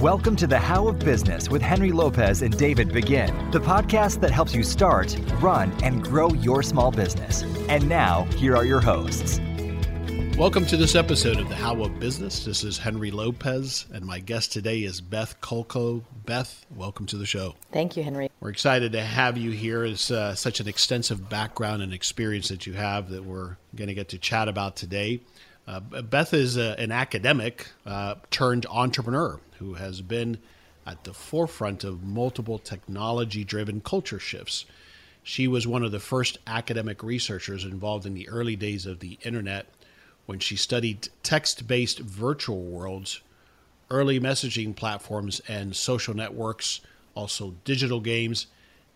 Welcome to the How of Business with Henry Lopez and David Begin, the podcast that helps you start, run, and grow your small business. And now, here are your hosts. Welcome to this episode of the How of Business. This is Henry Lopez, and my guest today is Beth Kolko. Beth, welcome to the show. Thank you, Henry. We're excited to have you here. It's uh, such an extensive background and experience that you have that we're going to get to chat about today. Uh, Beth is a, an academic uh, turned entrepreneur who has been at the forefront of multiple technology driven culture shifts. She was one of the first academic researchers involved in the early days of the internet when she studied text based virtual worlds, early messaging platforms, and social networks, also digital games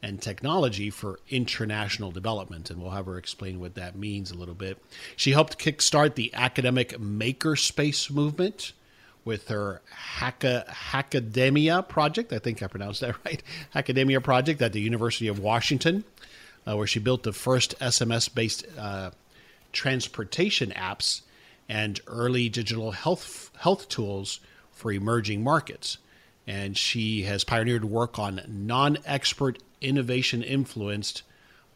and technology for international development. And we'll have her explain what that means a little bit. She helped kickstart the academic makerspace movement with her Hacka, Hackademia project. I think I pronounced that right. Hackademia project at the University of Washington, uh, where she built the first SMS based uh, transportation apps and early digital health health tools for emerging markets. And she has pioneered work on non-expert innovation influenced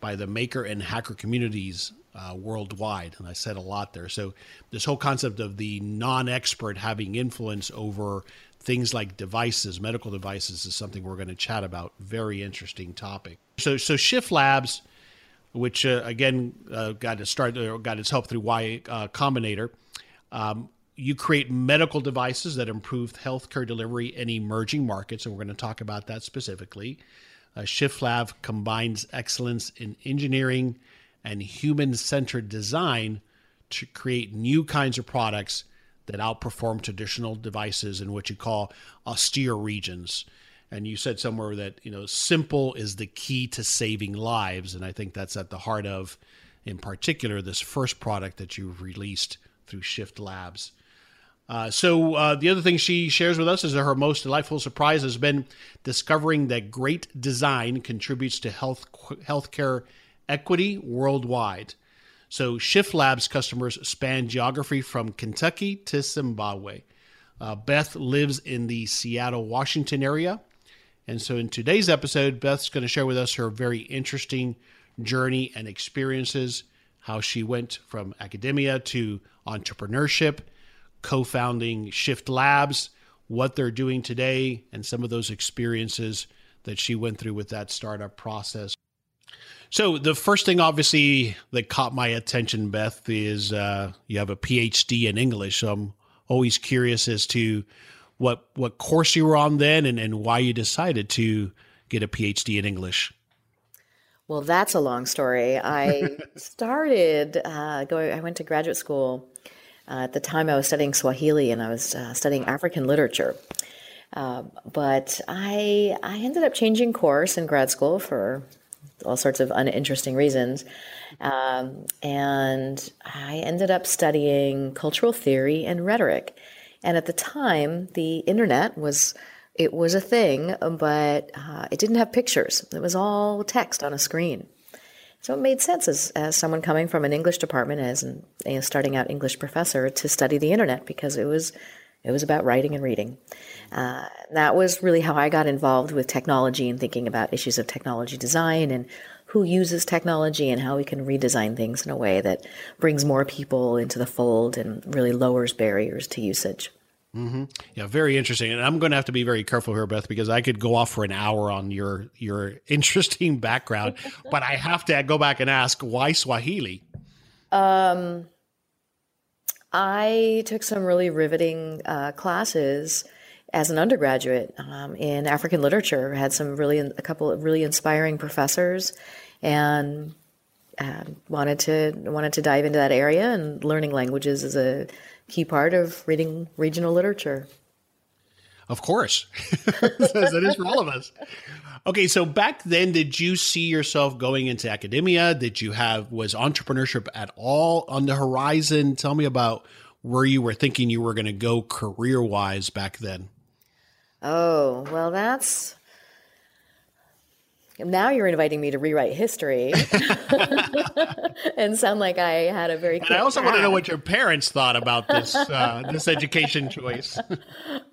by the maker and hacker communities uh, worldwide. And I said a lot there. So this whole concept of the non-expert having influence over things like devices, medical devices, is something we're going to chat about. Very interesting topic. So so Shift Labs which uh, again uh, got its start, uh, got its help through Y uh, Combinator. Um, you create medical devices that improve healthcare delivery in emerging markets, and we're going to talk about that specifically. Uh, Shift Lab combines excellence in engineering and human-centered design to create new kinds of products that outperform traditional devices in what you call austere regions. And you said somewhere that you know simple is the key to saving lives and i think that's at the heart of in particular this first product that you've released through shift labs uh, so uh, the other thing she shares with us is that her most delightful surprise has been discovering that great design contributes to health healthcare equity worldwide. So Shift Labs customers span geography from Kentucky to Zimbabwe. Uh, Beth lives in the Seattle, Washington area and so, in today's episode, Beth's going to share with us her very interesting journey and experiences, how she went from academia to entrepreneurship, co founding Shift Labs, what they're doing today, and some of those experiences that she went through with that startup process. So, the first thing, obviously, that caught my attention, Beth, is uh, you have a PhD in English. So, I'm always curious as to what what course you were on then and, and why you decided to get a PhD in English. Well, that's a long story. I started uh, going. I went to graduate school. Uh, at the time, I was studying Swahili and I was uh, studying African literature. Uh, but I I ended up changing course in grad school for all sorts of uninteresting reasons, um, and I ended up studying cultural theory and rhetoric. And at the time, the internet was it was a thing, but uh, it didn't have pictures. It was all text on a screen. So it made sense as, as someone coming from an English department, as a starting out English professor, to study the internet because it was it was about writing and reading. Uh, that was really how I got involved with technology and thinking about issues of technology design and who uses technology and how we can redesign things in a way that brings more people into the fold and really lowers barriers to usage. Mm-hmm. Yeah, very interesting. And I'm going to have to be very careful here, Beth, because I could go off for an hour on your your interesting background, but I have to go back and ask why Swahili. Um, I took some really riveting uh, classes as an undergraduate um, in African literature. Had some really a couple of really inspiring professors, and uh, wanted to wanted to dive into that area. And learning languages is a key part of reading regional literature. Of course, as it is for all of us. Okay, so back then, did you see yourself going into academia? Did you have was entrepreneurship at all on the horizon? Tell me about where you were thinking you were going to go career wise back then. Oh well, that's now you're inviting me to rewrite history and sound like I had a very. And I also want to know what your parents thought about this uh, this education choice.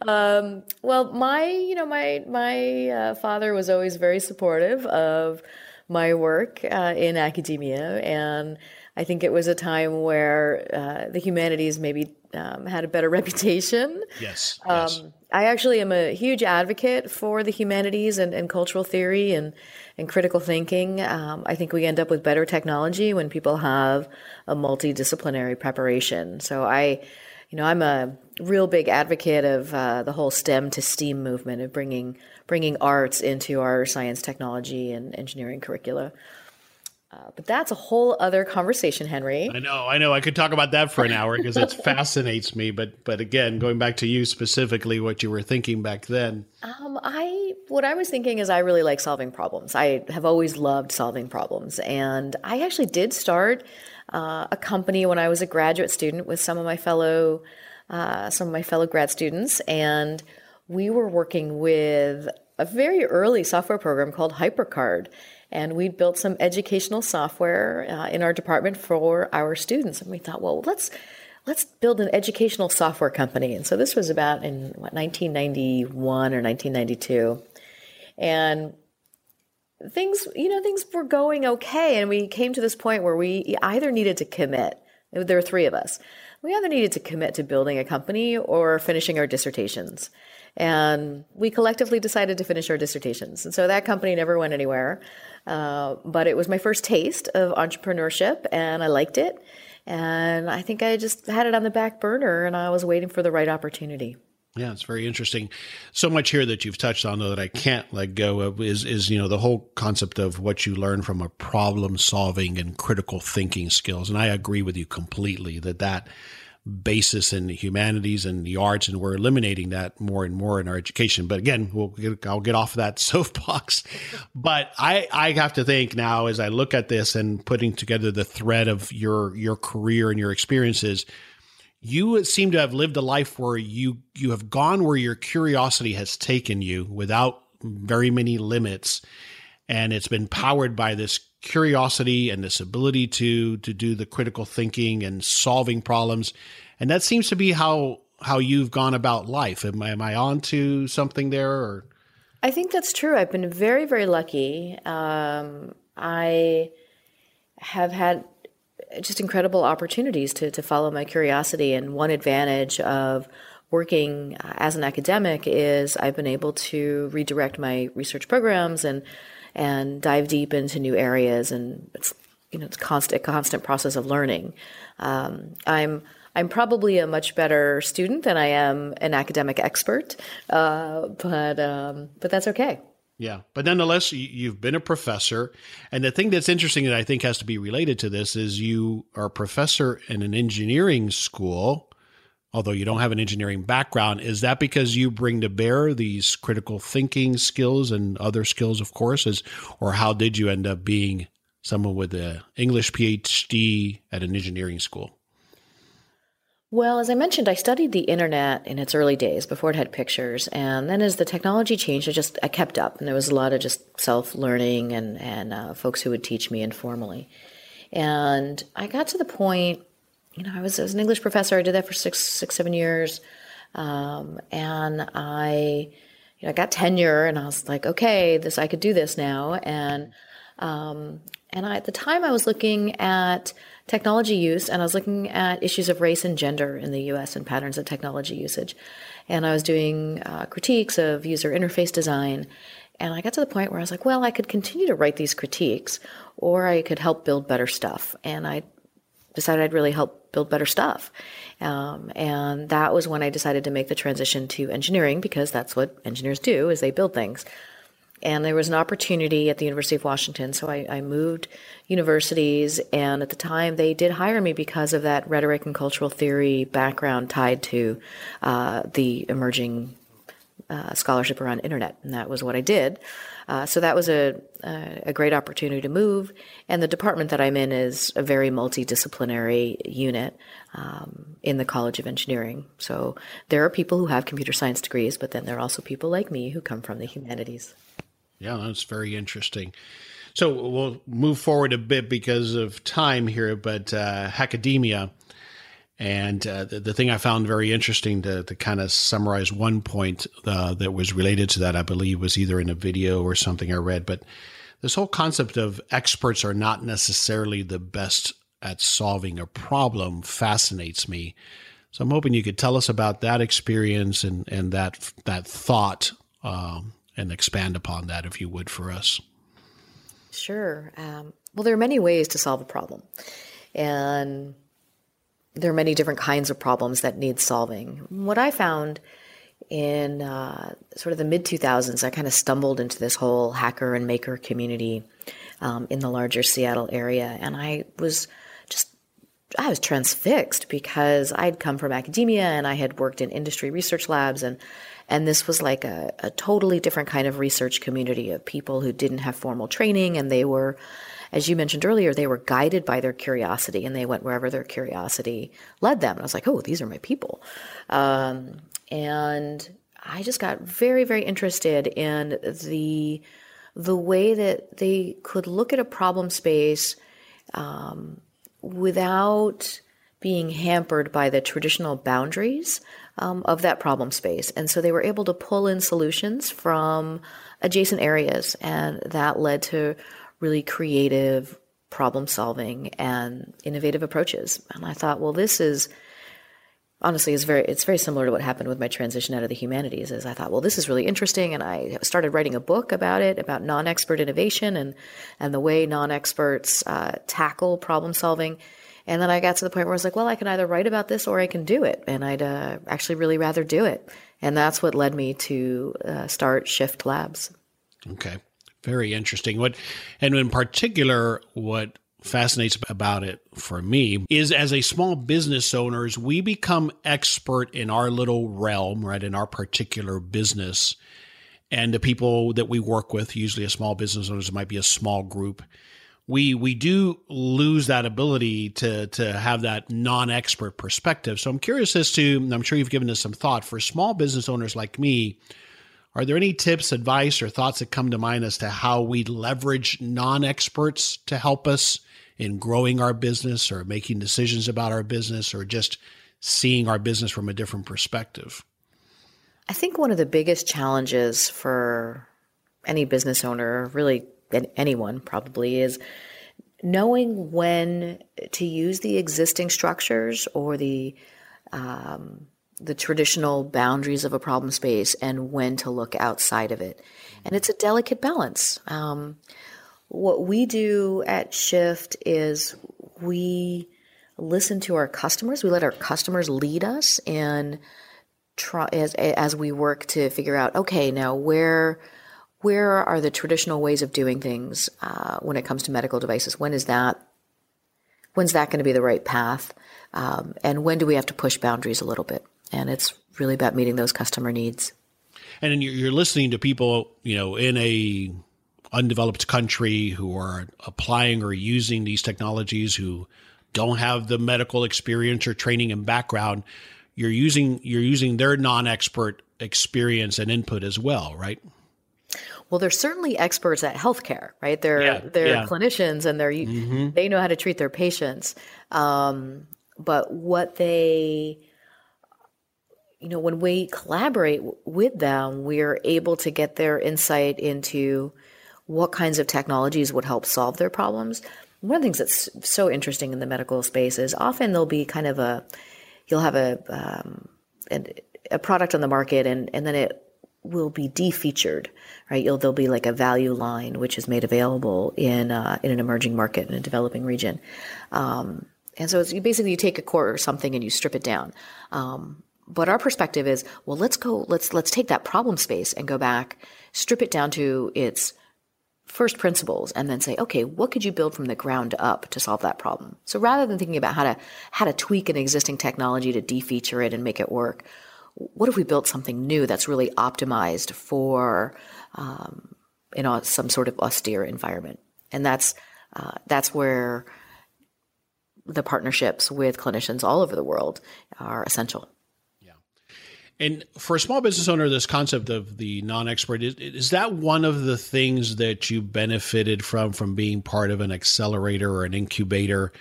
um, well, my you know my my uh, father was always very supportive of my work uh, in academia, and I think it was a time where uh, the humanities maybe um, had a better reputation. Yes. Um, yes. I actually am a huge advocate for the humanities and, and cultural theory and, and critical thinking. Um, I think we end up with better technology when people have a multidisciplinary preparation. So I, you know, I'm a real big advocate of uh, the whole STEM to STEAM movement of bringing bringing arts into our science, technology, and engineering curricula. Uh, but that's a whole other conversation, Henry. I know, I know. I could talk about that for an hour because it fascinates me. But, but again, going back to you specifically, what you were thinking back then. Um, I what I was thinking is I really like solving problems. I have always loved solving problems, and I actually did start uh, a company when I was a graduate student with some of my fellow uh, some of my fellow grad students, and we were working with a very early software program called HyperCard and we built some educational software uh, in our department for our students. And we thought, well, let's let's build an educational software company. And so this was about in what 1991 or 1992, and things you know things were going okay, and we came to this point where we either needed to commit. There were three of us. We either needed to commit to building a company or finishing our dissertations. And we collectively decided to finish our dissertations. And so that company never went anywhere. Uh, but it was my first taste of entrepreneurship and I liked it. And I think I just had it on the back burner and I was waiting for the right opportunity. Yeah, it's very interesting. So much here that you've touched on, though, that I can't let go of is is you know the whole concept of what you learn from a problem solving and critical thinking skills. And I agree with you completely that that basis in the humanities and the arts, and we're eliminating that more and more in our education. But again, we'll get, I'll get off of that soapbox. But I, I have to think now as I look at this and putting together the thread of your your career and your experiences, you seem to have lived a life where you you have gone where your curiosity has taken you without very many limits, and it's been powered by this curiosity and this ability to to do the critical thinking and solving problems. And that seems to be how how you've gone about life. Am I, am I on to something there or? I think that's true. I've been very very lucky. Um, i have had just incredible opportunities to, to follow my curiosity. And one advantage of working as an academic is i've been able to redirect my research programs and and dive deep into new areas. And it's you know it's constant a constant process of learning. Um, I'm I'm probably a much better student than I am an academic expert, uh, but um, but that's okay. Yeah, but nonetheless, you've been a professor, and the thing that's interesting that I think has to be related to this is you are a professor in an engineering school although you don't have an engineering background. Is that because you bring to bear these critical thinking skills and other skills, of course, is, or how did you end up being someone with an English PhD at an engineering school? Well, as I mentioned, I studied the internet in its early days before it had pictures, and then as the technology changed, I just I kept up, and there was a lot of just self learning and and uh, folks who would teach me informally, and I got to the point you know, I was, I was an English professor. I did that for six, six, seven years. Um, and I, you know, I got tenure and I was like, okay, this, I could do this now. And, um, and I, at the time I was looking at technology use and I was looking at issues of race and gender in the US and patterns of technology usage. And I was doing uh, critiques of user interface design. And I got to the point where I was like, well, I could continue to write these critiques or I could help build better stuff. And I decided I'd really help build better stuff. Um, and that was when I decided to make the transition to engineering because that's what engineers do is they build things. And there was an opportunity at the University of Washington, so I, I moved universities. And at the time, they did hire me because of that rhetoric and cultural theory background tied to uh, the emerging uh, scholarship around internet, and that was what I did. Uh, so that was a, a, a great opportunity to move. And the department that I'm in is a very multidisciplinary unit um, in the College of Engineering. So there are people who have computer science degrees, but then there are also people like me who come from the humanities. Yeah, that's very interesting. So we'll move forward a bit because of time here, but uh, Hackademia. And uh, the, the, thing I found very interesting to, to kind of summarize one point uh, that was related to that, I believe, was either in a video or something I read. But this whole concept of experts are not necessarily the best at solving a problem fascinates me. So I'm hoping you could tell us about that experience and, and that that thought um, and expand upon that, if you would, for us. Sure. Um, well, there are many ways to solve a problem, and there are many different kinds of problems that need solving. What I found in uh, sort of the mid 2000s, I kind of stumbled into this whole hacker and maker community um, in the larger Seattle area, and I was just I was transfixed because I'd come from academia and I had worked in industry research labs and and this was like a, a totally different kind of research community of people who didn't have formal training and they were as you mentioned earlier, they were guided by their curiosity and they went wherever their curiosity led them. And I was like, oh, these are my people. Um, and I just got very, very interested in the the way that they could look at a problem space um, without being hampered by the traditional boundaries um, of that problem space. And so they were able to pull in solutions from adjacent areas, and that led to really creative problem solving and innovative approaches. And I thought, well, this is honestly is very it's very similar to what happened with my transition out of the humanities is i thought well this is really interesting and i started writing a book about it about non-expert innovation and and the way non-experts uh, tackle problem solving and then i got to the point where i was like well i can either write about this or i can do it and i'd uh, actually really rather do it and that's what led me to uh, start shift labs okay very interesting. What, and in particular, what fascinates about it for me is as a small business owners, we become expert in our little realm, right? In our particular business. And the people that we work with, usually a small business owners, might be a small group. We we do lose that ability to to have that non-expert perspective. So I'm curious as to, I'm sure you've given this some thought for small business owners like me are there any tips, advice, or thoughts that come to mind as to how we leverage non experts to help us in growing our business or making decisions about our business or just seeing our business from a different perspective? I think one of the biggest challenges for any business owner, really anyone probably, is knowing when to use the existing structures or the um, the traditional boundaries of a problem space and when to look outside of it. And it's a delicate balance. Um, what we do at Shift is we listen to our customers. We let our customers lead us and try as as we work to figure out. Okay, now where where are the traditional ways of doing things uh, when it comes to medical devices? When is that? When's that going to be the right path? Um, and when do we have to push boundaries a little bit? and it's really about meeting those customer needs. And you're listening to people, you know, in a undeveloped country who are applying or using these technologies who don't have the medical experience or training and background. You're using you're using their non-expert experience and input as well, right? Well, they're certainly experts at healthcare, right? They're yeah, they're yeah. clinicians and they're mm-hmm. they know how to treat their patients. Um, but what they you know, when we collaborate with them, we're able to get their insight into what kinds of technologies would help solve their problems. One of the things that's so interesting in the medical space is often there'll be kind of a, you'll have a, um, a, a product on the market and, and then it will be defeatured, right? You'll, there'll be like a value line which is made available in, uh, in an emerging market in a developing region. Um, and so you basically you take a core or something and you strip it down. Um, but our perspective is, well, let's go, let's, let's take that problem space and go back, strip it down to its first principles and then say, okay, what could you build from the ground up to solve that problem? So rather than thinking about how to, how to tweak an existing technology to defeature it and make it work, what if we built something new that's really optimized for, um, some sort of austere environment? And that's, uh, that's where the partnerships with clinicians all over the world are essential. Yeah. And for a small business owner, this concept of the non-expert is, is that one of the things that you benefited from from being part of an accelerator or an incubator?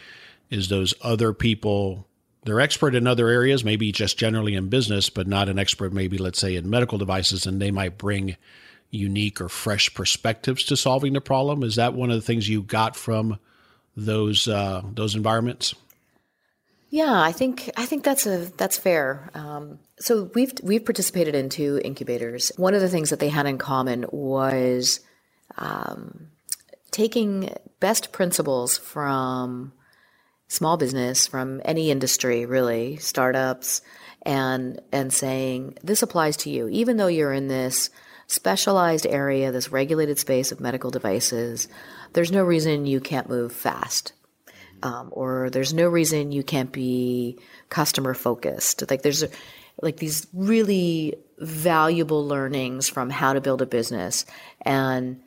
Is those other people they're expert in other areas, maybe just generally in business, but not an expert, maybe let's say in medical devices, and they might bring unique or fresh perspectives to solving the problem. Is that one of the things you got from those uh, those environments? Yeah, I think I think that's a that's fair. Um, so we've we've participated in two incubators. One of the things that they had in common was um, taking best principles from small business, from any industry, really, startups, and and saying this applies to you, even though you're in this specialized area, this regulated space of medical devices. There's no reason you can't move fast um, or there's no reason you can't be customer focused. Like there's like these really valuable learnings from how to build a business and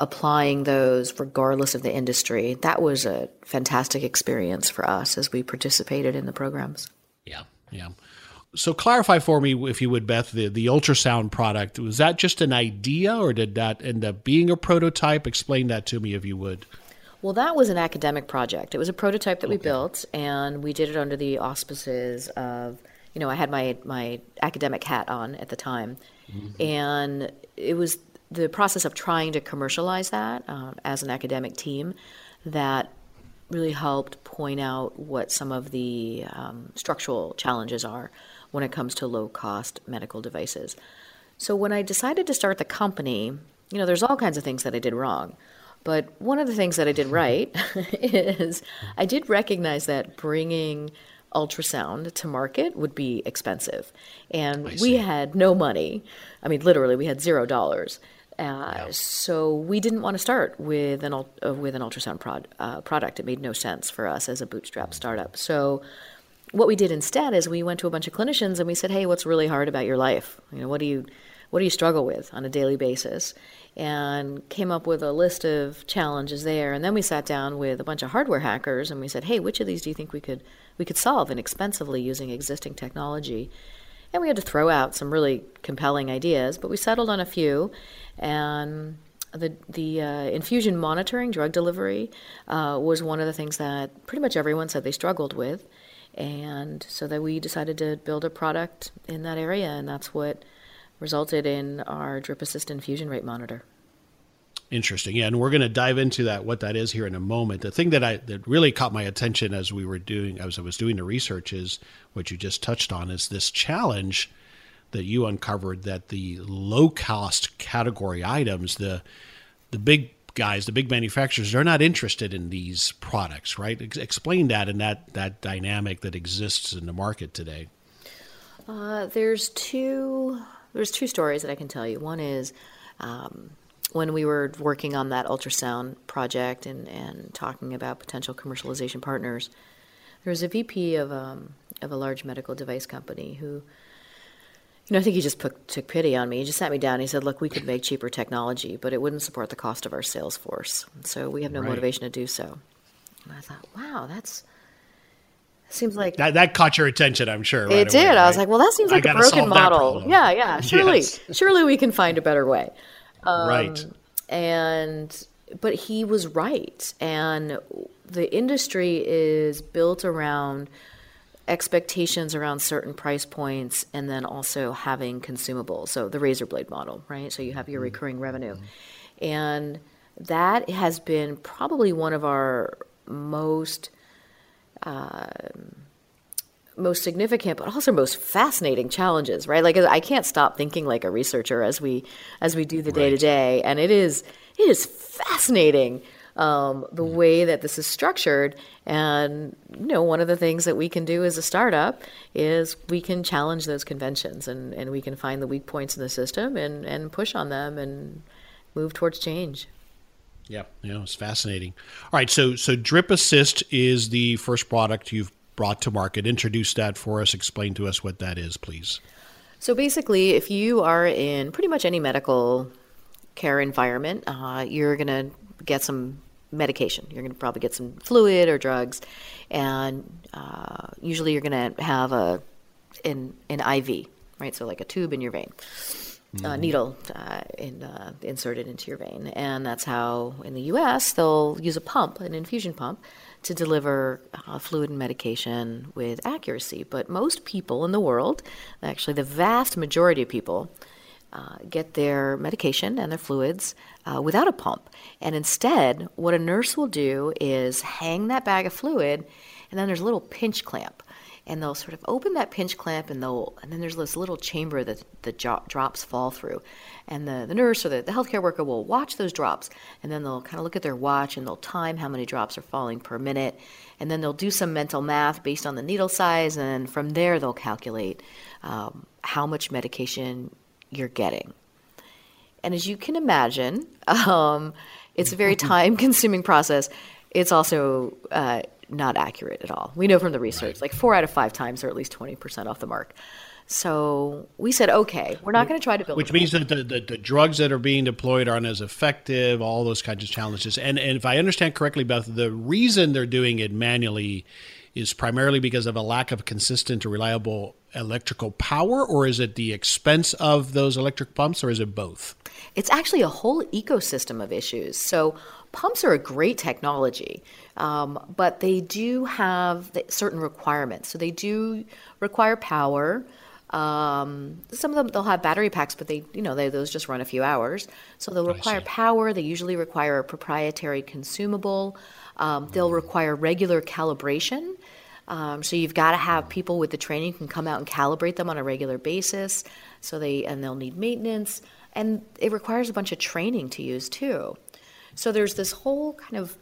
applying those regardless of the industry. That was a fantastic experience for us as we participated in the programs. Yeah, yeah. So clarify for me, if you would, Beth, the, the ultrasound product, was that just an idea or did that end up being a prototype? Explain that to me if you would. Well, that was an academic project. It was a prototype that we built, and we did it under the auspices of, you know, I had my my academic hat on at the time, mm-hmm. and it was the process of trying to commercialize that um, as an academic team that really helped point out what some of the um, structural challenges are when it comes to low cost medical devices. So when I decided to start the company, you know, there's all kinds of things that I did wrong. But one of the things that I did right is I did recognize that bringing ultrasound to market would be expensive. And we had no money. I mean, literally, we had zero dollars. Uh, So we didn't want to start with an uh, with an ultrasound prod, uh, product. It made no sense for us as a bootstrap startup. So what we did instead is we went to a bunch of clinicians and we said, "Hey, what's really hard about your life? You know, what do you what do you struggle with on a daily basis?" and came up with a list of challenges there. And then we sat down with a bunch of hardware hackers and we said, "Hey, which of these do you think we could we could solve inexpensively using existing technology?" And we had to throw out some really compelling ideas, but we settled on a few. And the the uh, infusion monitoring, drug delivery, uh, was one of the things that pretty much everyone said they struggled with. And so that we decided to build a product in that area, and that's what resulted in our drip assist infusion rate monitor. Interesting. Yeah, and we're going to dive into that what that is here in a moment. The thing that I that really caught my attention as we were doing as I was doing the research is what you just touched on is this challenge that you uncovered that the low cost category items, the the big guys, the big manufacturers, they're not interested in these products, right? Ex- explain that and that that dynamic that exists in the market today. Uh, there's two there's two stories that I can tell you. One is um, when we were working on that ultrasound project and, and talking about potential commercialization partners, there was a VP of, um, of a large medical device company who, you know, I think he just put, took pity on me. He just sat me down. And He said, "Look, we could make cheaper technology, but it wouldn't support the cost of our sales force. So we have no right. motivation to do so." And I thought, "Wow, that's seems like that, that caught your attention i'm sure right it did right? i was like well that seems like a broken model yeah yeah surely yes. surely we can find a better way um, right and but he was right. And the industry is built around expectations around certain price points and then also having consumables. So the razor blade model right? So you have your mm-hmm. recurring revenue. Mm-hmm. and that has been probably one of our most um, most significant but also most fascinating challenges right? Like i can't stop thinking like a researcher as we as we do the day to day and it is it is fascinating um, the mm-hmm. way that this is structured. And you know one of the things that we can do as a startup is we can challenge those conventions and, and we can find the weak points in the system and, and push on them and move towards change. Yeah, yeah, it's fascinating. All right, so so Drip Assist is the first product you've brought to market. Introduce that for us. Explain to us what that is, please. So basically, if you are in pretty much any medical care environment, uh, you're going to get some medication. You're going to probably get some fluid or drugs, and uh, usually you're going to have a an, an IV right? So like a tube in your vein. Mm-hmm. Uh, needle uh, in, uh, inserted into your vein. And that's how, in the US, they'll use a pump, an infusion pump, to deliver uh, fluid and medication with accuracy. But most people in the world, actually, the vast majority of people, uh, get their medication and their fluids uh, without a pump. And instead, what a nurse will do is hang that bag of fluid, and then there's a little pinch clamp. And they'll sort of open that pinch clamp, and they'll, and then there's this little chamber that the jo- drops fall through. And the, the nurse or the, the healthcare worker will watch those drops, and then they'll kind of look at their watch and they'll time how many drops are falling per minute. And then they'll do some mental math based on the needle size, and from there they'll calculate um, how much medication you're getting. And as you can imagine, um, it's a very time consuming process. It's also uh, not accurate at all. We know from the research, right. like four out of five times are at least 20% off the mark. So we said, okay, we're not going to try to build. Which means that the, the, the, drugs that are being deployed aren't as effective, all those kinds of challenges. And, and if I understand correctly, Beth, the reason they're doing it manually is primarily because of a lack of consistent or reliable electrical power, or is it the expense of those electric pumps, or is it both? It's actually a whole ecosystem of issues. So, pumps are a great technology, um, but they do have certain requirements. So, they do require power. Um, some of them they'll have battery packs, but they you know they, those just run a few hours. So they'll require power. They usually require a proprietary consumable. Um, they'll require regular calibration. Um, so you've got to have people with the training can come out and calibrate them on a regular basis. So they and they'll need maintenance, and it requires a bunch of training to use too. So there's this whole kind of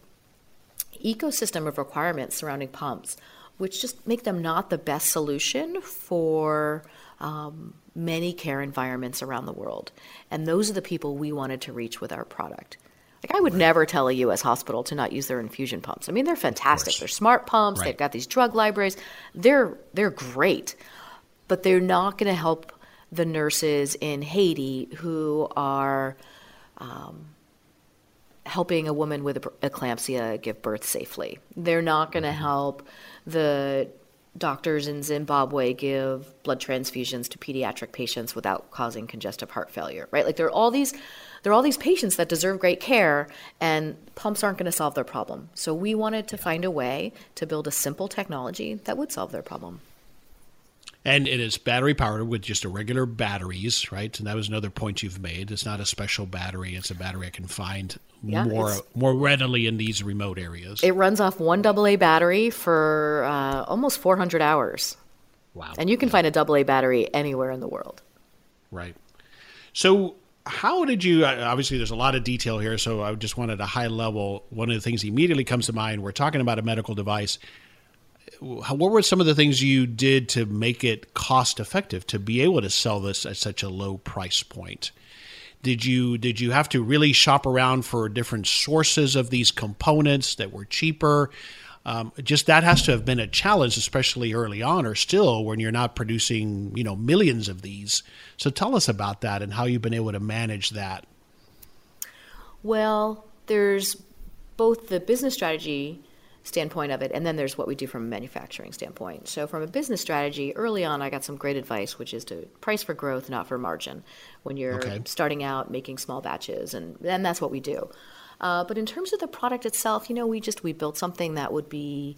ecosystem of requirements surrounding pumps, which just make them not the best solution for um, many care environments around the world. And those are the people we wanted to reach with our product. Like I would never tell a U.S. hospital to not use their infusion pumps. I mean, they're fantastic. They're smart pumps. Right. They've got these drug libraries. They're they're great, but they're not going to help the nurses in Haiti who are um, helping a woman with eclampsia give birth safely. They're not going to mm-hmm. help the doctors in Zimbabwe give blood transfusions to pediatric patients without causing congestive heart failure, right? Like there are all these there are all these patients that deserve great care, and pumps aren't going to solve their problem. So we wanted to find a way to build a simple technology that would solve their problem. And it is battery powered with just a regular batteries, right? And that was another point you've made. It's not a special battery; it's a battery I can find yeah, more more readily in these remote areas. It runs off one AA battery for uh, almost 400 hours. Wow! And you can find a AA battery anywhere in the world. Right. So how did you obviously there's a lot of detail here so i just wanted a high level one of the things immediately comes to mind we're talking about a medical device what were some of the things you did to make it cost effective to be able to sell this at such a low price point did you did you have to really shop around for different sources of these components that were cheaper um, just that has to have been a challenge, especially early on, or still when you're not producing, you know, millions of these. So tell us about that and how you've been able to manage that. Well, there's both the business strategy standpoint of it, and then there's what we do from a manufacturing standpoint. So, from a business strategy, early on, I got some great advice, which is to price for growth, not for margin, when you're okay. starting out making small batches, and, and that's what we do. Uh, but in terms of the product itself, you know, we just we built something that would be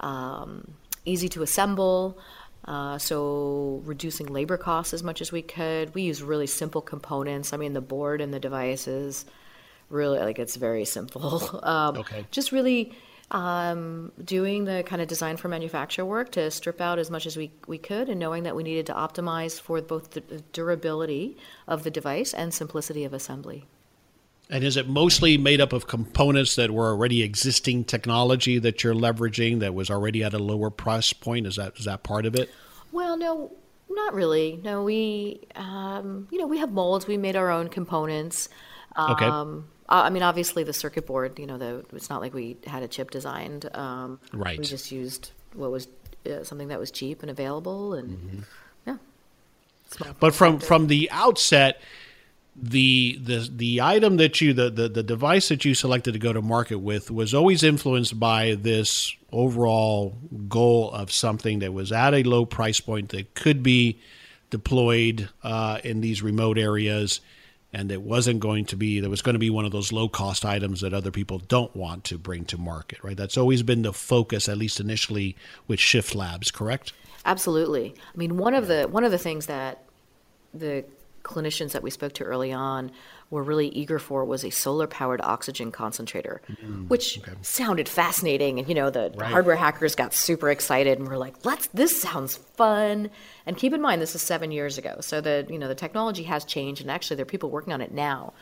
um, easy to assemble. Uh, so reducing labor costs as much as we could. We use really simple components. I mean, the board and the devices really like it's very simple. um, okay. Just really um, doing the kind of design for manufacture work to strip out as much as we, we could and knowing that we needed to optimize for both the durability of the device and simplicity of assembly. And is it mostly made up of components that were already existing technology that you're leveraging that was already at a lower price point? Is that is that part of it? Well, no, not really. No, we um, you know we have molds. We made our own components. Um, okay. I mean, obviously the circuit board. You know, the, it's not like we had a chip designed. Um, right. We just used what was uh, something that was cheap and available, and mm-hmm. yeah. But from from the outset the the the item that you the, the the device that you selected to go to market with was always influenced by this overall goal of something that was at a low price point that could be deployed uh, in these remote areas, and it wasn't going to be there was going to be one of those low cost items that other people don't want to bring to market. Right. That's always been the focus, at least initially, with Shift Labs. Correct. Absolutely. I mean, one of the one of the things that the clinicians that we spoke to early on were really eager for was a solar powered oxygen concentrator, mm, which okay. sounded fascinating. And, you know, the right. hardware hackers got super excited and were like, let's, this sounds fun. And keep in mind, this is seven years ago. So the, you know, the technology has changed and actually there are people working on it now.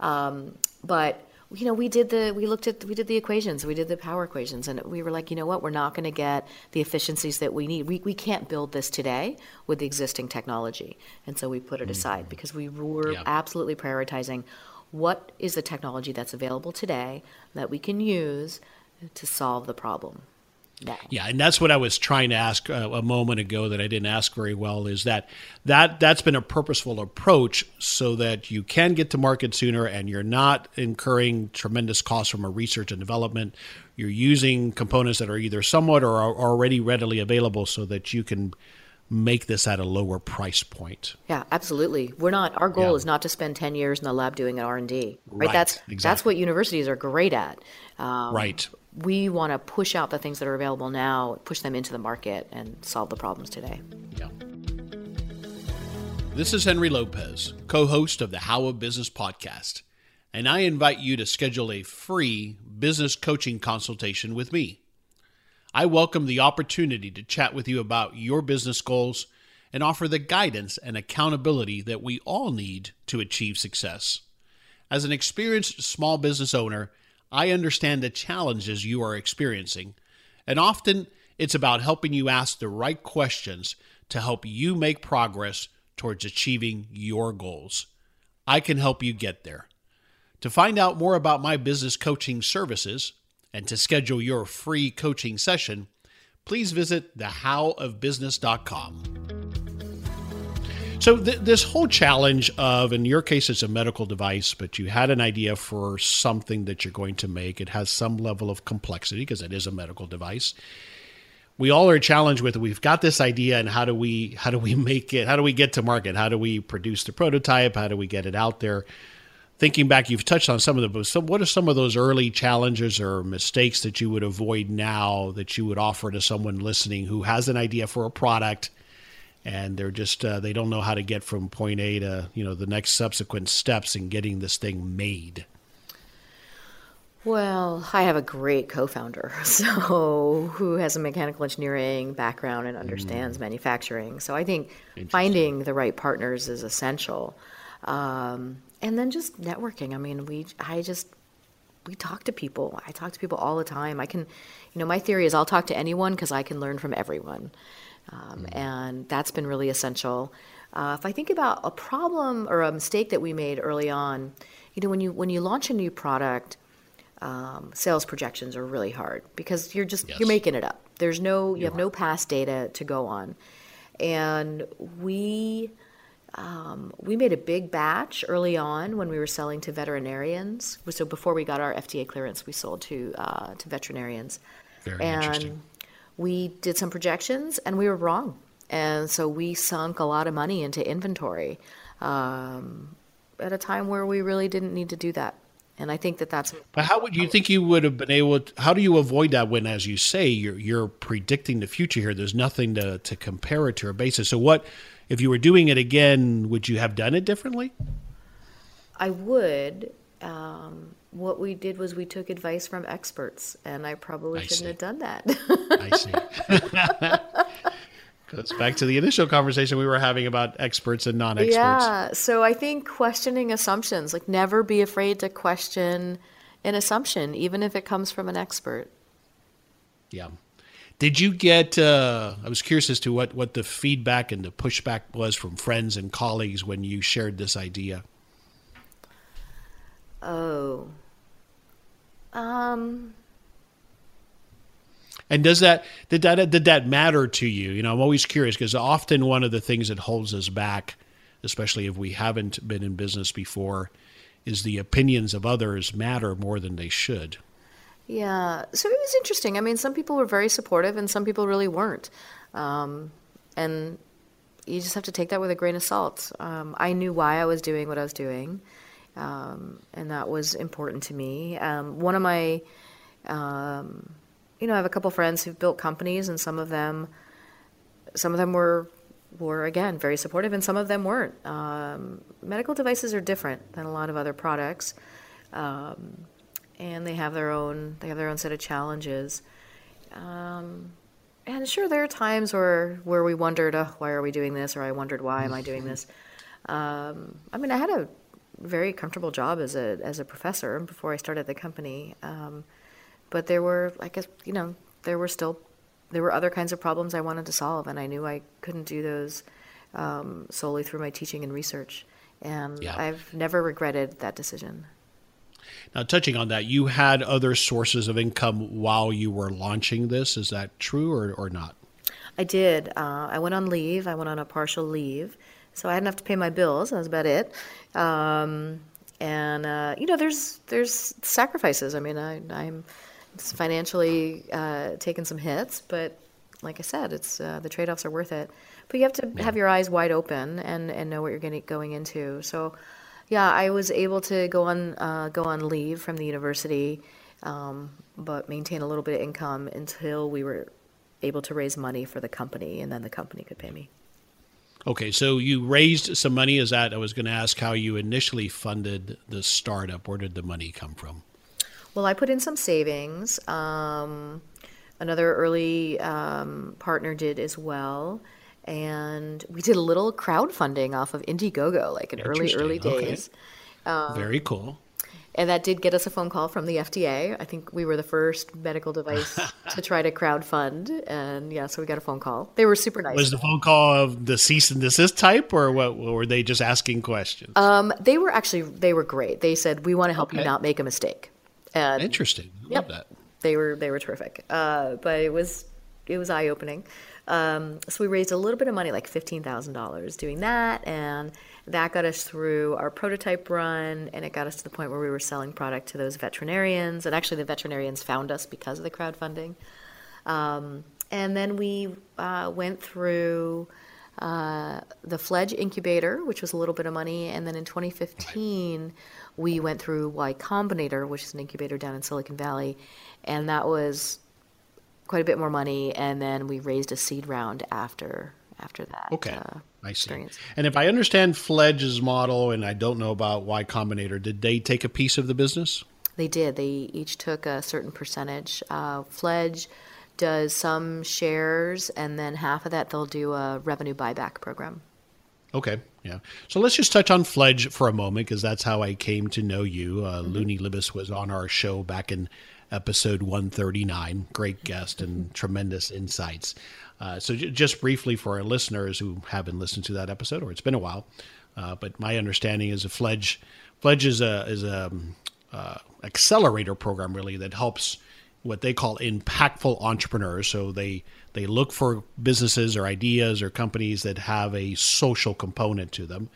Um, but you know, we did the we looked at we did the equations, we did the power equations, and we were like, you know what, we're not going to get the efficiencies that we need. We we can't build this today with the existing technology, and so we put it mm-hmm. aside because we were yeah. absolutely prioritizing what is the technology that's available today that we can use to solve the problem. Yeah, and that's what I was trying to ask uh, a moment ago that I didn't ask very well. Is that that that's been a purposeful approach so that you can get to market sooner and you're not incurring tremendous costs from a research and development. You're using components that are either somewhat or are already readily available so that you can make this at a lower price point. Yeah, absolutely. We're not. Our goal yeah. is not to spend ten years in the lab doing an R and D. Right. right. That's exactly. that's what universities are great at. Um, right we want to push out the things that are available now, push them into the market, and solve the problems today. Yeah. This is Henry Lopez, co host of the How of Business podcast, and I invite you to schedule a free business coaching consultation with me. I welcome the opportunity to chat with you about your business goals and offer the guidance and accountability that we all need to achieve success. As an experienced small business owner, I understand the challenges you are experiencing, and often it's about helping you ask the right questions to help you make progress towards achieving your goals. I can help you get there. To find out more about my business coaching services and to schedule your free coaching session, please visit thehowofbusiness.com. So th- this whole challenge of, in your case, it's a medical device, but you had an idea for something that you're going to make. It has some level of complexity because it is a medical device. We all are challenged with we've got this idea and how do we how do we make it? How do we get to market? How do we produce the prototype? How do we get it out there? Thinking back, you've touched on some of them. So, what are some of those early challenges or mistakes that you would avoid now that you would offer to someone listening who has an idea for a product? and they're just uh, they don't know how to get from point A to you know the next subsequent steps in getting this thing made. Well, I have a great co-founder, so who has a mechanical engineering background and understands mm. manufacturing. So I think finding the right partners is essential, um, and then just networking. I mean, we I just we talk to people. I talk to people all the time. I can, you know, my theory is I'll talk to anyone because I can learn from everyone. Um, mm. And that's been really essential. Uh, if I think about a problem or a mistake that we made early on, you know, when you when you launch a new product, um, sales projections are really hard because you're just yes. you're making it up. There's no you, you have are. no past data to go on, and we um, we made a big batch early on when we were selling to veterinarians. So before we got our FDA clearance, we sold to uh, to veterinarians. Very and interesting we did some projections and we were wrong. And so we sunk a lot of money into inventory um, at a time where we really didn't need to do that. And I think that that's. But how would you think you would have been able? To, how do you avoid that when, as you say, you're you're predicting the future here? There's nothing to to compare it to or basis. So what, if you were doing it again, would you have done it differently? I would. Um, what we did was we took advice from experts, and I probably I shouldn't see. have done that. I see. Goes back to the initial conversation we were having about experts and non-experts. Yeah. So I think questioning assumptions, like never be afraid to question an assumption, even if it comes from an expert. Yeah. Did you get? Uh, I was curious as to what what the feedback and the pushback was from friends and colleagues when you shared this idea. Oh. Um. And does that did that did that matter to you? You know, I'm always curious because often one of the things that holds us back, especially if we haven't been in business before, is the opinions of others matter more than they should. Yeah, so it was interesting. I mean, some people were very supportive, and some people really weren't. Um, and you just have to take that with a grain of salt. Um, I knew why I was doing what I was doing, um, and that was important to me. Um, one of my, um, you know, I have a couple friends who've built companies, and some of them, some of them were were again very supportive, and some of them weren't. Um, medical devices are different than a lot of other products, um, and they have their own they have their own set of challenges. Um, and sure, there are times where where we wondered, oh, why are we doing this, or I wondered why am I doing this. Um, I mean, I had a very comfortable job as a as a professor before I started the company, um, but there were, I guess, you know, there were still there were other kinds of problems I wanted to solve, and I knew I couldn't do those um, solely through my teaching and research. And yeah. I've never regretted that decision. Now, touching on that, you had other sources of income while you were launching this. Is that true or, or not? I did. Uh, I went on leave. I went on a partial leave. So I didn't have to pay my bills. That was about it. Um, and, uh, you know, there's there's sacrifices. I mean, I, I'm financially uh, taking some hits, but like I said, it's uh, the trade offs are worth it. But you have to yeah. have your eyes wide open and, and know what you're getting, going into. So yeah, I was able to go on uh, go on leave from the university, um, but maintain a little bit of income until we were able to raise money for the company, and then the company could pay me. Okay, so you raised some money. Is that I was going to ask how you initially funded the startup? Where did the money come from? Well, I put in some savings. Um, another early um, partner did as well and we did a little crowdfunding off of Indiegogo, like in early early days. Okay. Um, Very cool. And that did get us a phone call from the FDA. I think we were the first medical device to try to crowdfund, and yeah, so we got a phone call. They were super nice. Was the phone call of the cease and desist type, or what? Were they just asking questions? Um, they were actually they were great. They said we want to help okay. you not make a mistake. And, Interesting. Love yep, that. They were they were terrific. Uh, but it was it was eye opening. Um, so we raised a little bit of money, like $15,000 doing that. And that got us through our prototype run. And it got us to the point where we were selling product to those veterinarians. And actually, the veterinarians found us because of the crowdfunding. Um, and then we uh, went through uh, the Fledge incubator, which was a little bit of money. And then in 2015, we went through Y Combinator, which is an incubator down in Silicon Valley. And that was quite a bit more money, and then we raised a seed round after after that. Okay, uh, I see. Experience. And if I understand Fledge's model, and I don't know about Y Combinator, did they take a piece of the business? They did. They each took a certain percentage. Uh, Fledge does some shares, and then half of that they'll do a revenue buyback program. Okay, yeah. So let's just touch on Fledge for a moment because that's how I came to know you. Uh, mm-hmm. Luni Libes was on our show back in episode 139. Great guest and tremendous insights. Uh, so, j- just briefly for our listeners who haven't listened to that episode, or it's been a while, uh, but my understanding is a Fledge. Fledge is a is a um, uh, accelerator program really that helps what they call impactful entrepreneurs. So they they look for businesses or ideas or companies that have a social component to them,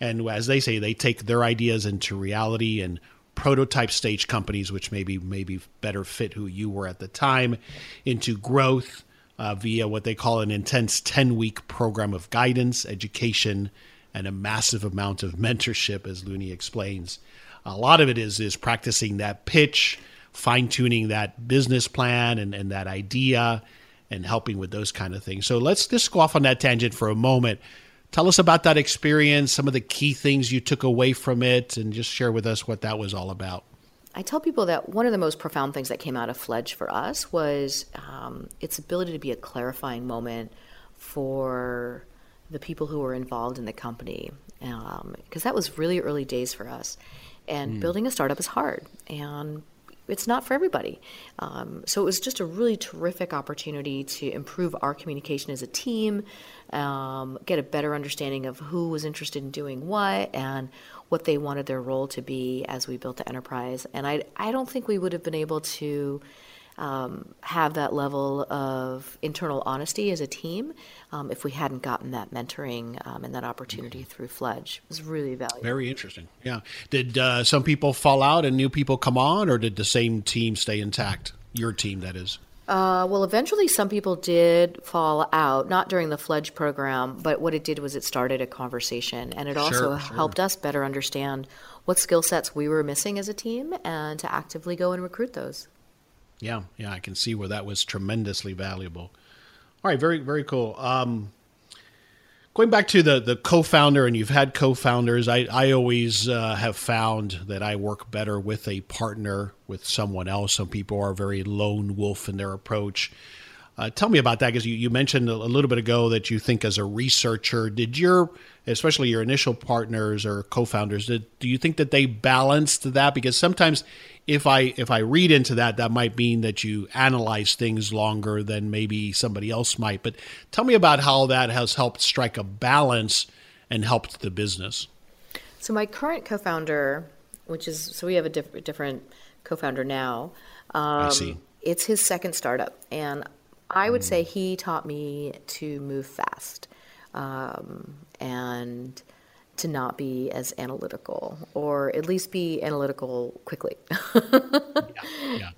and as they say, they take their ideas into reality and prototype stage companies, which maybe maybe better fit who you were at the time, into growth uh, via what they call an intense 10 week program of guidance, education, and a massive amount of mentorship, as Luni explains. A lot of it is is practicing that pitch, fine tuning that business plan and, and that idea, and helping with those kind of things. So let's just go off on that tangent for a moment. Tell us about that experience, some of the key things you took away from it, and just share with us what that was all about. I tell people that one of the most profound things that came out of Fledge for us was um, its ability to be a clarifying moment for the people who were involved in the company, because um, that was really early days for us. And mm. building a startup is hard, and it's not for everybody. Um, so it was just a really terrific opportunity to improve our communication as a team, um, get a better understanding of who was interested in doing what and what they wanted their role to be as we built the enterprise. And I, I don't think we would have been able to um, have that level of internal honesty as a team um, if we hadn't gotten that mentoring um, and that opportunity through Fledge. It was really valuable. Very interesting. Yeah. Did uh, some people fall out and new people come on, or did the same team stay intact? Your team, that is. Uh, well, eventually, some people did fall out, not during the Fledge program, but what it did was it started a conversation and it also Sure, sure. helped us better understand what skill sets we were missing as a team and to actively go and recruit those. Yeah, yeah, I can see where that was tremendously valuable. All right, very, very cool. Um, going back to the the co-founder, and you've had co-founders. I I always uh, have found that I work better with a partner, with someone else. Some people are very lone wolf in their approach. Uh, tell me about that because you, you mentioned a, little bit ago that you think as a researcher, did your, especially your initial partners or co-founders, did, do you think that they balanced that? Because sometimes if I if I read into that, that might mean that you analyze things longer than maybe somebody else might. But tell me about how that has helped strike a balance and helped the business. So my current co-founder, which is so we have a diff- different co-founder now. Um, I see. It's his second startup, and I would say he taught me to move fast um, and to not be as analytical, or at least be analytical quickly.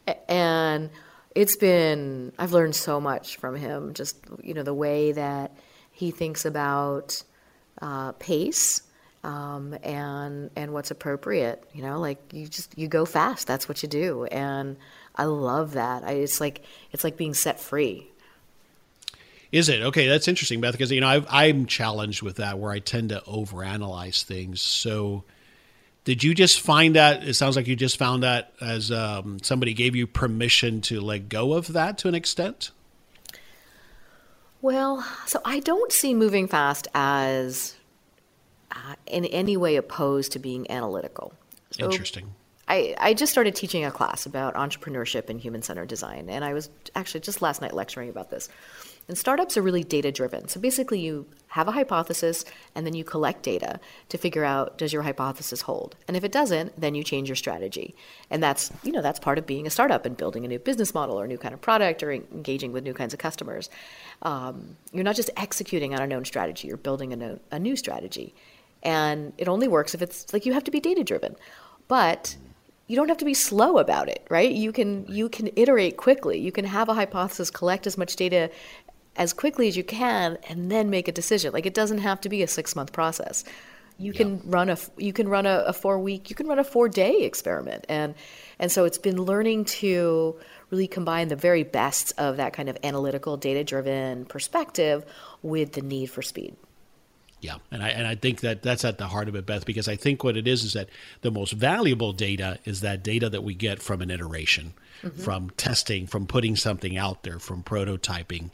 Yeah. and it's been I've learned so much from him. Just you know the way that he thinks about uh, pace um, and and what's appropriate. You know, like you just you go fast. That's what you do, and I love that. I, it's like it's like being set free. Is it okay? That's interesting, Beth, because you know I've, I'm challenged with that where I tend to overanalyze things. So, did you just find that? It sounds like you just found that as um, somebody gave you permission to let go of that to an extent. Well, so I don't see moving fast as uh, in any way opposed to being analytical. So Interesting. I, I just started teaching a class about entrepreneurship and human centered design, and I was actually just last night lecturing about this. And startups are really data driven. So basically, you have a hypothesis and then you collect data to figure out does your hypothesis hold? And if it doesn't, then you change your strategy. And that's, you know, that's part of being a startup and building a new business model or a new kind of product or engaging with new kinds of customers. Um, you're not just executing on a known strategy, you're building a, known, a new strategy. And it only works if it's like you have to be data driven. But you don't have to be slow about it, right? You can you can iterate quickly. You can have a hypothesis, collect as much data as quickly as you can, and then make a decision. Like it doesn't have to be a six month process. You can run a you can run a, a four week you can run a four day experiment, and and so it's been learning to really combine the very best of that kind of analytical, data driven perspective with the need for speed. Yeah, and I and I think that that's at the heart of it, Beth, because I think what it is is that the most valuable data is that data that we get from an iteration, mm-hmm. from testing, from putting something out there, from prototyping,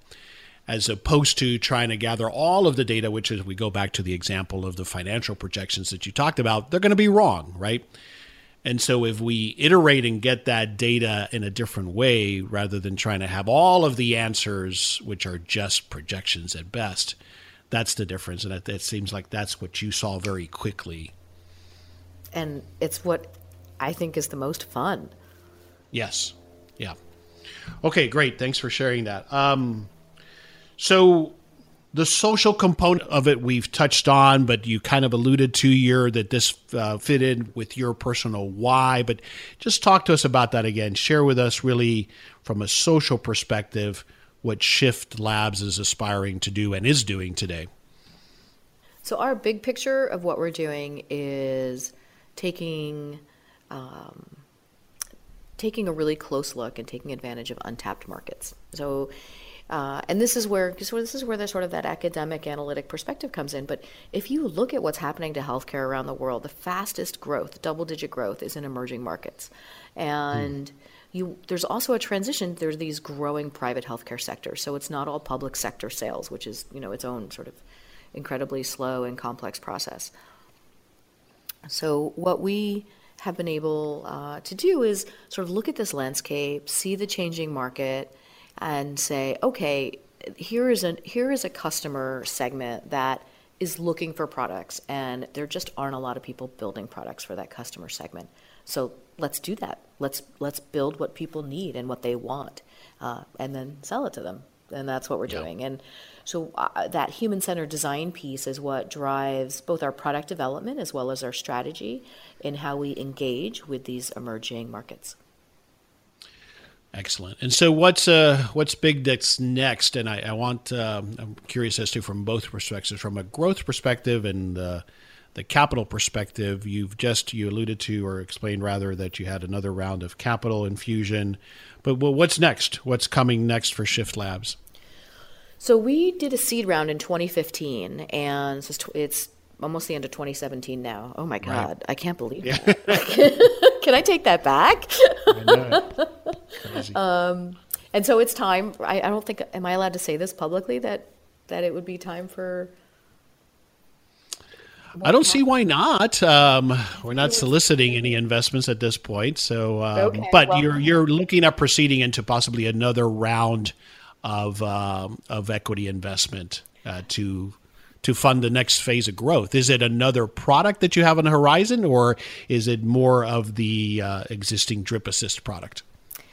as opposed to trying to gather all of the data. Which is, we go back to the example of the financial projections that you talked about, they're going to be wrong, right? And so if we iterate and get that data in a different way, rather than trying to have all of the answers, which are just projections at best, that's the difference. And it, it seems like that's what you saw very quickly. And it's what I think is the most fun. Yes. Yeah. Okay, great. Thanks for sharing that. Um, so the social component of it we've touched on, but you kind of alluded to your that this uh, fit in with your personal why. But just talk to us about that again. Share with us really from a social perspective what Shift Labs is aspiring to do and is doing today. So our big picture of what we're doing is taking um, taking a really close look and taking advantage of untapped markets. So. Uh, and this is where this is where the sort of that academic analytic perspective comes in. But if you look at what's happening to healthcare around the world, the fastest growth, double digit growth, is in emerging markets, and you there's also a transition. There's these growing private healthcare sectors, so it's not all public sector sales, which is you know its own sort of incredibly slow and complex process. So what we have been able uh, to do is sort of look at this landscape, see the changing market, and say, okay, here is a here is a customer segment that is looking for products, and there just aren't a lot of people building products for that customer segment. So let's do that. Let's let's build what people need and what they want, uh, and then sell it to them. And that's what we're Yeah. doing. And so uh, that human centered design piece is what drives both our product development as well as our strategy in how we engage with these emerging markets. Excellent. And so, what's uh, what's big that's next? And I, I want um, I'm curious as to from both perspectives, from a growth perspective and uh, the capital perspective. You've just you alluded to or explained rather that you had another round of capital infusion. But well, what's next? What's coming next for Shift Labs? So we did a seed round in 2015, and it's almost the end of 2017 now. Oh my God, right. I can't believe yeah. that. Can I take that back? um, and so it's time. I, I, don't think. Am I allowed to say this publicly that that it would be time for? I don't see why not. Um, we're not soliciting any investments at this point. So, um, okay, but well, you're you're looking at proceeding into possibly another round of um, of equity investment uh, to to fund the next phase of growth? Is it another product that you have on the horizon, or is it more of the uh, existing Drip Assist product?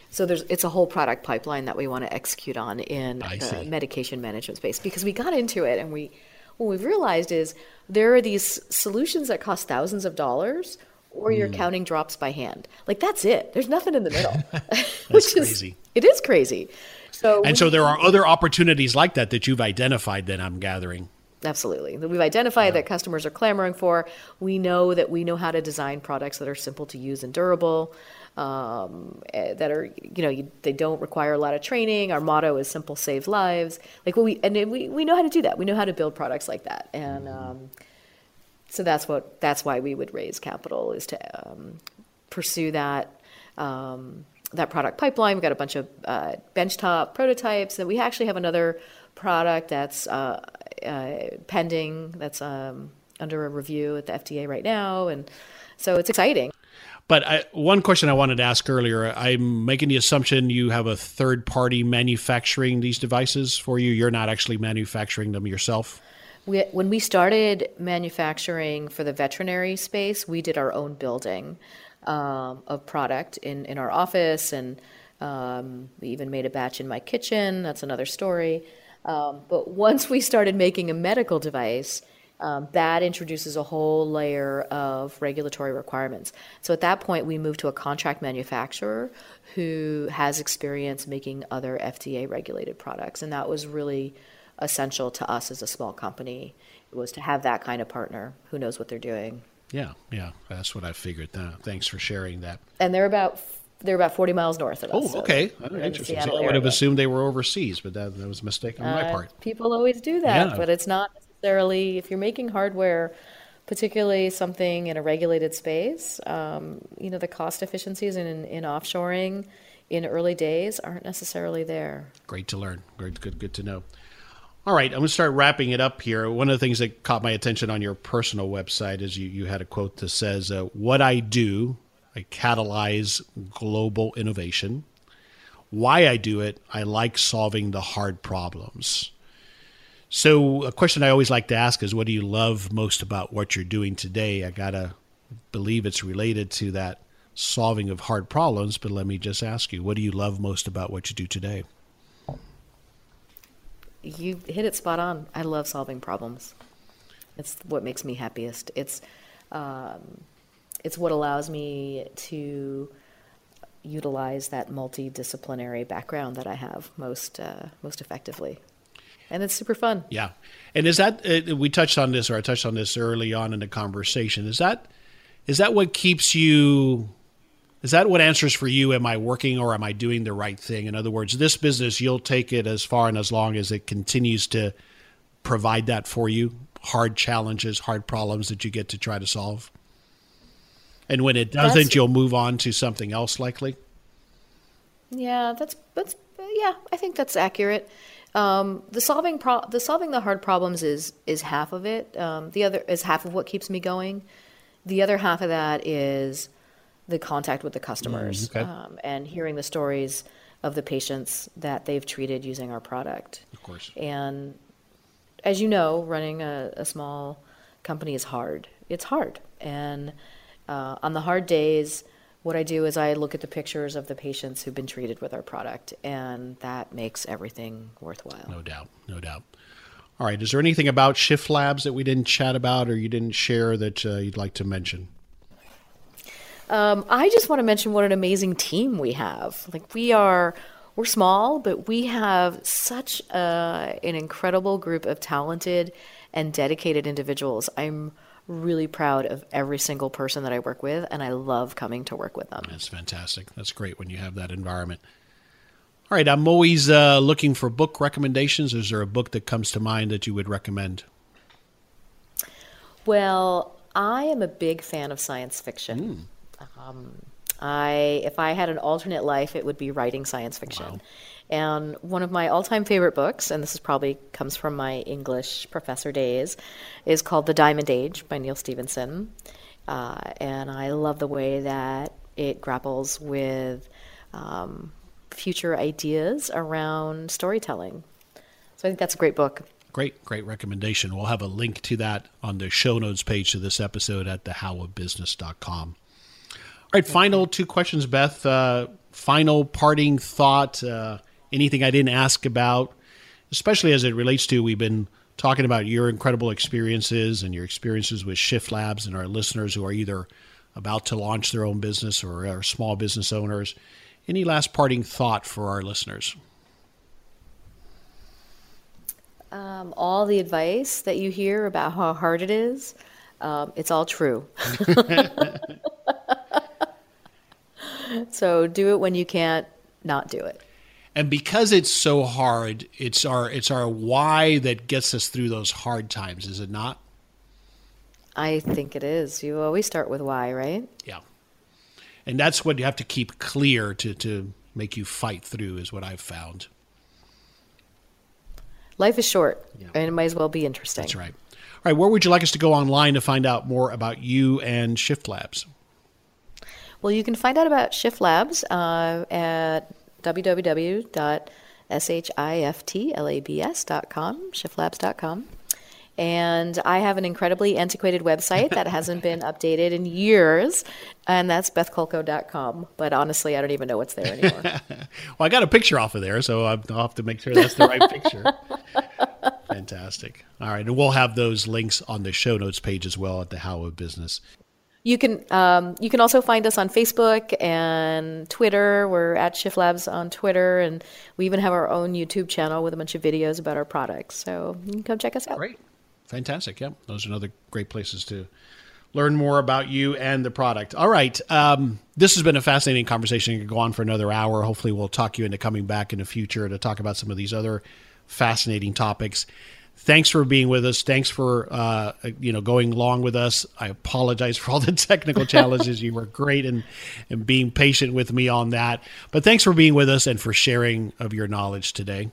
So there's it's a whole product pipeline that we want to execute on in the medication management space because we got into it and we what we've realized is there are these solutions that cost thousands of dollars or you're mm. counting drops by hand. Like that's it. There's nothing in the middle. Which crazy. Is, it is crazy. So And so there are other opportunities like that that you've identified that I'm gathering. Absolutely. We've identified yeah. that customers are clamoring for. We know that we know how to design products that are simple to use and durable, um, eh, that are, you know, you, they don't require a lot of training. Our motto is simple save lives. Like we, and we, we know how to do that. We know how to build products like that. And mm-hmm. um, so that's what, that's why we would raise capital is to um, pursue that. Um, that product pipeline. We've got a bunch of uh, benchtop prototypes, and we actually have another product that's uh, pending, that's um, under a review at the FDA right now, and so it's exciting. But I, one question I wanted to ask earlier, I'm making the assumption you have a third party manufacturing these devices for you. You're not actually manufacturing them yourself. We, when we started manufacturing for the veterinary space, we did our own building um, of product in, in our office, and um, we even made a batch in my kitchen. That's another story. Um, but once we started making a medical device, um, that introduces a whole layer of regulatory requirements. So at that point, we moved to a contract manufacturer who has experience making other FDA regulated products. And that was really essential to us as a small company was to have that kind of partner who knows what they're doing. Yeah, yeah, that's what I figured. Thanks for sharing that. And they're about they're about 40 miles north of us. Oh, okay. Interesting. So I would have assumed they were overseas, but that, that was a mistake on uh, my part. People always do that, yeah. but it's not necessarily, if you're making hardware, particularly something in a regulated space, um, you know, the cost efficiencies in, in offshoring in early days aren't necessarily there. Great to learn. Great, good, good to know. All right, I'm going to start wrapping it up here. One of the things that caught my attention on your personal website is you, you had a quote that says, uh, What I do I catalyze global innovation. Why I do it, I like solving the hard problems. So, a question I always like to ask is what do you love most about what you're doing today? I got to believe it's related to that solving of hard problems, but let me just ask you, what do you love most about what you do today? You hit it spot on. I love solving problems. It's what makes me happiest. It's um, it's what allows me to utilize that multidisciplinary background that I have most uh, most effectively. And it's super fun. Yeah. And is that uh, we touched on this or I touched on this early on in the conversation. Is that is that what keeps you is that what answers for you am I working or am I doing the right thing? In other words, this business you'll take it as far and as long as it continues to provide that for you, hard challenges, hard problems that you get to try to solve. And when it doesn't, that's, you'll move on to something else likely. Yeah, that's that's yeah, I think that's accurate. Um, the solving pro- the solving the hard problems is is half of it. Um, the other is half of what keeps me going. The other half of that is the contact with the customers mm, okay. um, and hearing the stories of the patients that they've treated using our product. Of course. And as you know, running a, a small company is hard. It's hard, and uh, on the hard days, what I do is I look at the pictures of the patients who've been treated with our product, and that makes everything worthwhile. No doubt, no doubt. All right, is there anything about Shift Labs that we didn't chat about or you didn't share that uh, you'd like to mention? Um, I just want to mention what an amazing team we have. Like we are, we're small, but we have such a, an incredible group of talented and dedicated individuals. I'm really proud of every single person that I work with, and I love coming to work with them. That's fantastic. That's great when you have that environment. All right, I'm always uh, looking for book recommendations. Is there a book that comes to mind that you would recommend? Well, I am a big fan of science fiction. Mm. Um, I, if I had an alternate life, it would be writing science fiction. Wow. And one of my all-time favorite books, and this is probably comes from my English professor days, is called The Diamond Age by Neal Stephenson. Uh, and I love the way that it grapples with um, future ideas around storytelling. So I think that's a great book. Great, great recommendation. We'll have a link to that on the show notes page to this episode at thehowofbusiness.com. All right, final two questions, Beth. Uh, final parting thought. Uh, anything I didn't ask about, especially as it relates to we've been talking about your incredible experiences and your experiences with Shift Labs and our listeners who are either about to launch their own business or are small business owners. Any last parting thought for our listeners? Um, all the advice that you hear about how hard it is, um, it's all true. so do it when you can't not do it. And because it's so hard, it's our it's our why that gets us through those hard times, is it not? I think it is. You always start with why, right? Yeah and that's what you have to keep clear to to make you fight through is what I've found. Life is short, yeah. and it might as well be interesting. That's right. All right, where would you like us to go online to find out more about you and Shift Labs? Well, you can find out about Shift Labs uh, at www.shiftlabs.com, shiftlabs.com. And I have an incredibly antiquated website that hasn't been updated in years, and that's bethkolko.com. But honestly, I don't even know what's there anymore. well, I got a picture off of there, so I'll have to make sure that's the right picture. Fantastic. All right, and we'll have those links on the show notes page as well at the How of Business. You can um, you can also find us on Facebook and Twitter. We're at Shift Labs on Twitter, and we even have our own YouTube channel with a bunch of videos about our products. So you can come check us out. Great. Fantastic. Yeah, Those are another great places to learn more about you and the product. All right. Um, this has been a fascinating conversation. It could go on for another hour. Hopefully, we'll talk you into coming back in the future to talk about some of these other fascinating topics. Thanks for being with us. Thanks for uh, you know going along with us. I apologize for all the technical challenges. you were great and in being patient with me on that. But thanks for being with us and for sharing of your knowledge today.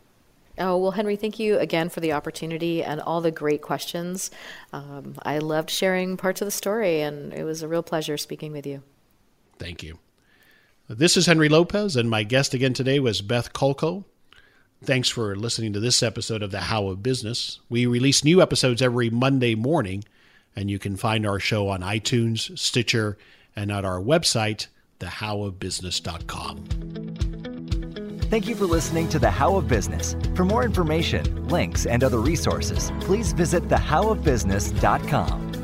Oh, well, Henry, thank you again for the opportunity and all the great questions. Um, I loved sharing parts of the story, and it was a real pleasure speaking with you. Thank you. This is Henry Lopez, and my guest again today was Beth Kolko. Thanks for listening to this episode of The How of Business. We release new episodes every Monday morning, and you can find our show on iTunes, Stitcher, and at our website, thehowofbusiness.com. Thank you for listening to The How of Business. For more information, links, and other resources, please visit thehowofbusiness.com.